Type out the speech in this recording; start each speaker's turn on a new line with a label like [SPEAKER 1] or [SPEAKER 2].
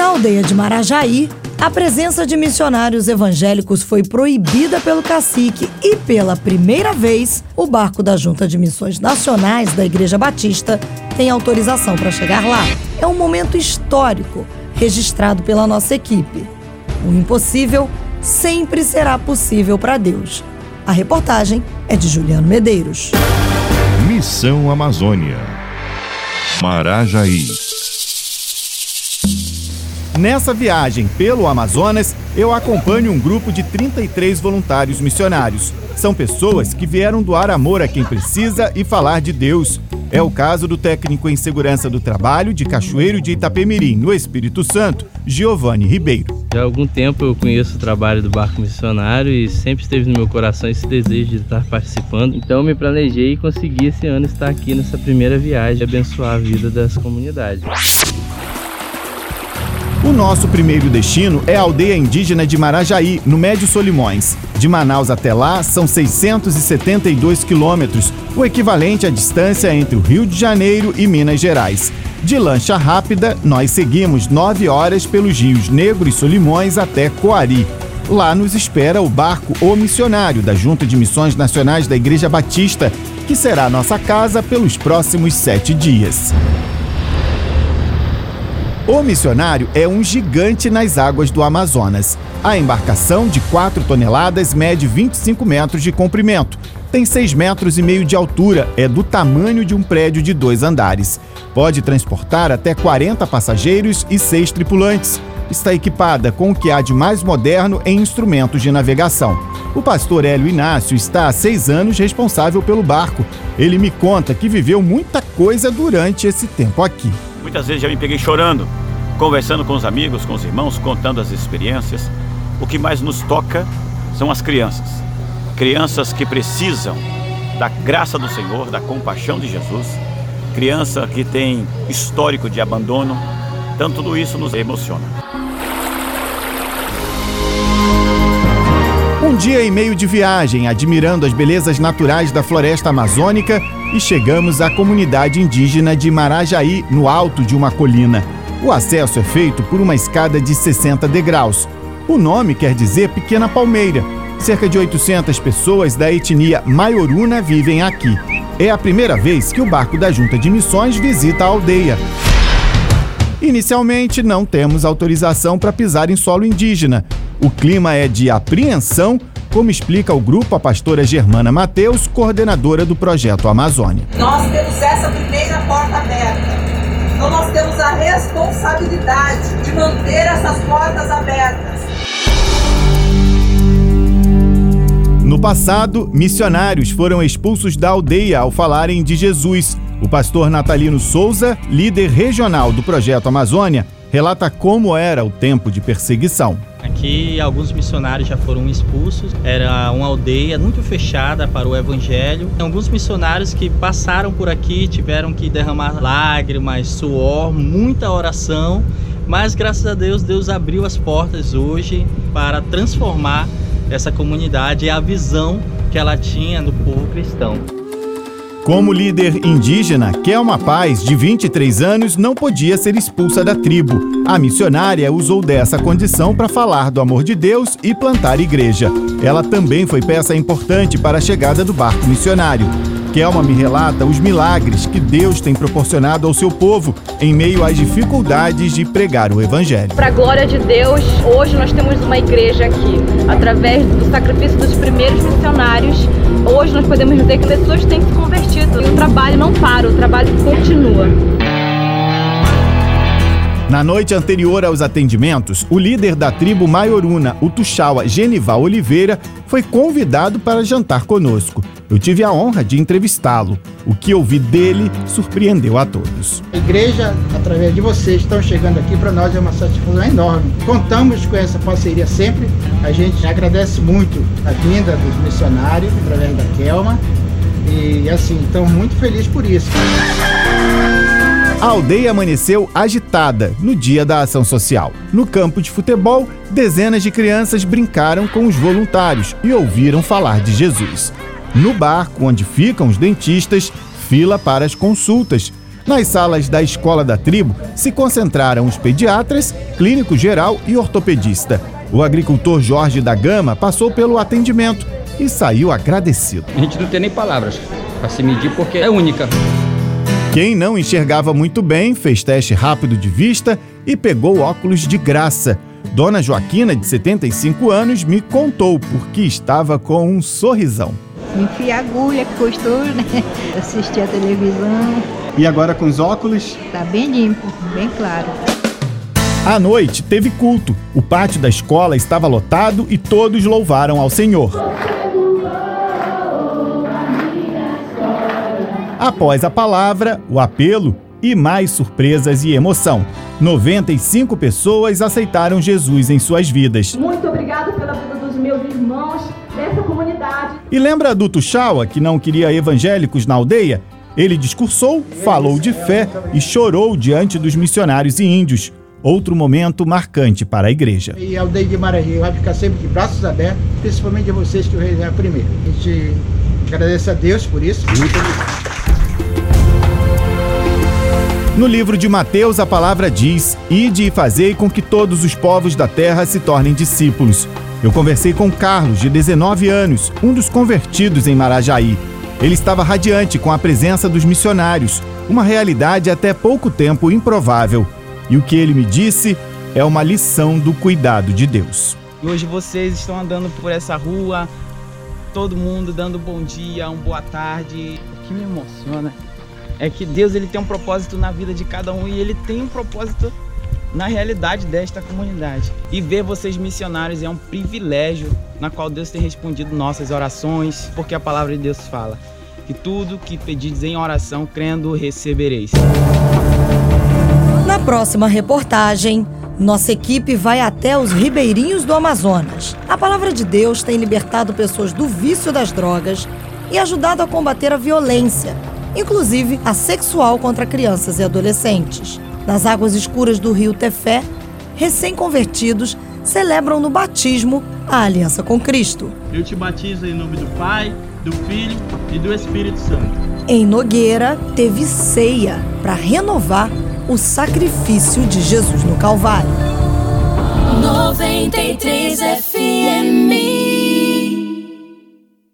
[SPEAKER 1] Na aldeia de Marajaí, a presença de missionários evangélicos foi proibida pelo cacique e, pela primeira vez, o barco da Junta de Missões Nacionais da Igreja Batista tem autorização para chegar lá. É um momento histórico registrado pela nossa equipe. O impossível sempre será possível para Deus. A reportagem é de Juliano Medeiros.
[SPEAKER 2] Missão Amazônia. Marajaí.
[SPEAKER 3] Nessa viagem pelo Amazonas, eu acompanho um grupo de 33 voluntários missionários. São pessoas que vieram doar amor a quem precisa e falar de Deus. É o caso do técnico em segurança do trabalho de Cachoeiro de Itapemirim, no Espírito Santo, Giovanni Ribeiro.
[SPEAKER 4] Já há algum tempo eu conheço o trabalho do Barco Missionário e sempre esteve no meu coração esse desejo de estar participando. Então eu me planejei e consegui esse ano estar aqui nessa primeira viagem e abençoar a vida das comunidades.
[SPEAKER 3] O nosso primeiro destino é a aldeia indígena de Marajaí, no Médio Solimões. De Manaus até lá são 672 quilômetros, o equivalente à distância entre o Rio de Janeiro e Minas Gerais. De lancha rápida, nós seguimos nove horas pelos rios Negro e Solimões até Coari. Lá nos espera o barco O Missionário, da Junta de Missões Nacionais da Igreja Batista, que será nossa casa pelos próximos sete dias. O missionário é um gigante nas águas do Amazonas. A embarcação, de 4 toneladas, mede 25 metros de comprimento. Tem 6 metros e meio de altura, é do tamanho de um prédio de dois andares. Pode transportar até 40 passageiros e 6 tripulantes. Está equipada com o que há de mais moderno em instrumentos de navegação. O pastor Hélio Inácio está há seis anos responsável pelo barco. Ele me conta que viveu muita coisa durante esse tempo aqui.
[SPEAKER 5] Muitas vezes já me peguei chorando, conversando com os amigos, com os irmãos, contando as experiências. O que mais nos toca são as crianças. Crianças que precisam da graça do Senhor, da compaixão de Jesus. Criança que tem histórico de abandono. Então tudo isso nos emociona.
[SPEAKER 3] Um dia e meio de viagem, admirando as belezas naturais da floresta amazônica, e chegamos à comunidade indígena de Marajaí, no alto de uma colina. O acesso é feito por uma escada de 60 degraus. O nome quer dizer Pequena Palmeira. Cerca de 800 pessoas da etnia Maioruna vivem aqui. É a primeira vez que o barco da Junta de Missões visita a aldeia. Inicialmente, não temos autorização para pisar em solo indígena. O clima é de apreensão, como explica o grupo a pastora Germana Mateus, coordenadora do projeto Amazônia.
[SPEAKER 6] Nós temos essa primeira porta aberta. Então nós temos a responsabilidade de manter essas portas abertas.
[SPEAKER 3] No passado, missionários foram expulsos da aldeia ao falarem de Jesus. O pastor Natalino Souza, líder regional do projeto Amazônia, relata como era o tempo de perseguição.
[SPEAKER 7] Aqui alguns missionários já foram expulsos. Era uma aldeia muito fechada para o evangelho. Alguns missionários que passaram por aqui tiveram que derramar lágrimas, suor, muita oração, mas graças a Deus Deus abriu as portas hoje para transformar essa comunidade e a visão que ela tinha do povo cristão.
[SPEAKER 3] Como líder indígena, Kelma Paz, de 23 anos, não podia ser expulsa da tribo. A missionária usou dessa condição para falar do amor de Deus e plantar igreja. Ela também foi peça importante para a chegada do barco missionário. Kelma me relata os milagres que Deus tem proporcionado ao seu povo em meio às dificuldades de pregar o Evangelho.
[SPEAKER 8] Para a glória de Deus, hoje nós temos uma igreja aqui. Através do sacrifício dos primeiros missionários, hoje nós podemos dizer que pessoas têm se convertido. E o trabalho não para, o trabalho continua.
[SPEAKER 3] Na noite anterior aos atendimentos, o líder da tribo Maioruna, o Tuxaua Genival Oliveira, foi convidado para jantar conosco. Eu tive a honra de entrevistá-lo. O que ouvi dele surpreendeu a todos.
[SPEAKER 9] A igreja, através de vocês, estão chegando aqui para nós é uma satisfação enorme. Contamos com essa parceria sempre. A gente agradece muito a vinda dos missionários através da Kelma. E assim, estamos muito felizes por isso.
[SPEAKER 3] A aldeia amanheceu agitada no dia da ação social. No campo de futebol, dezenas de crianças brincaram com os voluntários e ouviram falar de Jesus. No barco onde ficam os dentistas, fila para as consultas. Nas salas da Escola da Tribo se concentraram os pediatras, clínico geral e ortopedista. O agricultor Jorge da Gama passou pelo atendimento e saiu agradecido.
[SPEAKER 10] A gente não tem nem palavras para se medir porque é única.
[SPEAKER 3] Quem não enxergava muito bem fez teste rápido de vista e pegou óculos de graça. Dona Joaquina, de 75 anos, me contou porque estava com um sorrisão.
[SPEAKER 11] Enfia agulha, que custou, né? Assistir a televisão.
[SPEAKER 3] E agora com os óculos?
[SPEAKER 11] Tá bem limpo, bem claro.
[SPEAKER 3] À noite teve culto. O pátio da escola estava lotado e todos louvaram ao Senhor. Após a palavra, o apelo e mais surpresas e emoção. 95 pessoas aceitaram Jesus em suas vidas.
[SPEAKER 8] Muito obrigado pela vida dos meus irmãos, dessa comunidade.
[SPEAKER 3] E lembra do Tuxaua, que não queria evangélicos na aldeia? Ele discursou, falou de fé e chorou diante dos missionários e índios. Outro momento marcante para a igreja.
[SPEAKER 9] E a aldeia de Marají vai ficar sempre de braços abertos, principalmente a vocês que o rei é primeiro. A gente agradece a Deus por isso. Muito obrigado.
[SPEAKER 3] No livro de Mateus, a palavra diz: Ide e fazei com que todos os povos da terra se tornem discípulos. Eu conversei com Carlos, de 19 anos, um dos convertidos em Marajaí. Ele estava radiante com a presença dos missionários, uma realidade até pouco tempo improvável. E o que ele me disse é uma lição do cuidado de Deus.
[SPEAKER 12] E hoje vocês estão andando por essa rua, todo mundo dando bom dia, um boa tarde. O que me emociona é que Deus ele tem um propósito na vida de cada um e ele tem um propósito na realidade desta comunidade. E ver vocês missionários é um privilégio na qual Deus tem respondido nossas orações, porque a palavra de Deus fala que tudo que pedides em oração, crendo, recebereis.
[SPEAKER 1] Na próxima reportagem, nossa equipe vai até os ribeirinhos do Amazonas. A palavra de Deus tem libertado pessoas do vício das drogas e ajudado a combater a violência inclusive a sexual contra crianças e adolescentes. Nas águas escuras do rio Tefé, recém-convertidos celebram no batismo a aliança com Cristo.
[SPEAKER 13] Eu te batizo em nome do Pai, do Filho e do Espírito Santo.
[SPEAKER 1] Em Nogueira, teve ceia para renovar o sacrifício de Jesus no Calvário.
[SPEAKER 14] 93 FM